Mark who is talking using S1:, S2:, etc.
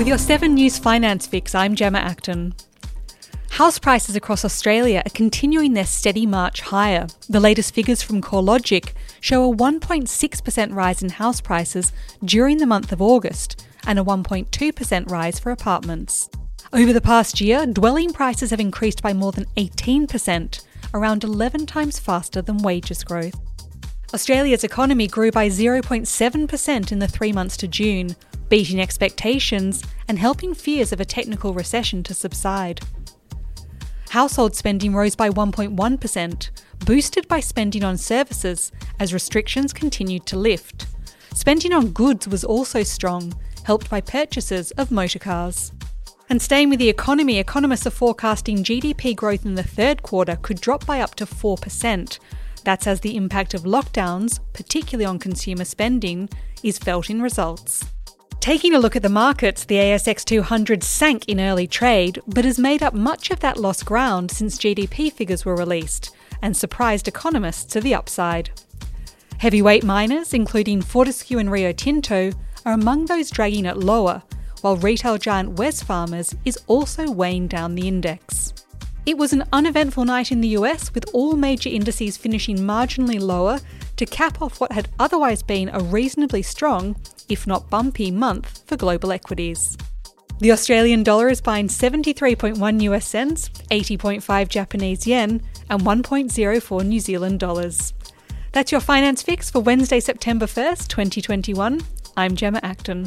S1: With your 7 News Finance Fix, I'm Gemma Acton. House prices across Australia are continuing their steady march higher. The latest figures from CoreLogic show a 1.6% rise in house prices during the month of August and a 1.2% rise for apartments. Over the past year, dwelling prices have increased by more than 18%, around 11 times faster than wages growth. Australia's economy grew by 0.7% in the three months to June, beating expectations and helping fears of a technical recession to subside. Household spending rose by 1.1%, boosted by spending on services as restrictions continued to lift. Spending on goods was also strong, helped by purchases of motorcars. And staying with the economy, economists are forecasting GDP growth in the third quarter could drop by up to 4%. That's as the impact of lockdowns, particularly on consumer spending, is felt in results. Taking a look at the markets, the ASX 200 sank in early trade, but has made up much of that lost ground since GDP figures were released and surprised economists to the upside. Heavyweight miners, including Fortescue and Rio Tinto, are among those dragging it lower, while retail giant Wesfarmers is also weighing down the index. It was an uneventful night in the US, with all major indices finishing marginally lower to cap off what had otherwise been a reasonably strong, if not bumpy, month for global equities. The Australian dollar is buying 73.1 US cents, 80.5 Japanese yen, and 1.04 New Zealand dollars. That's your finance fix for Wednesday, September 1st, 2021. I'm Gemma Acton.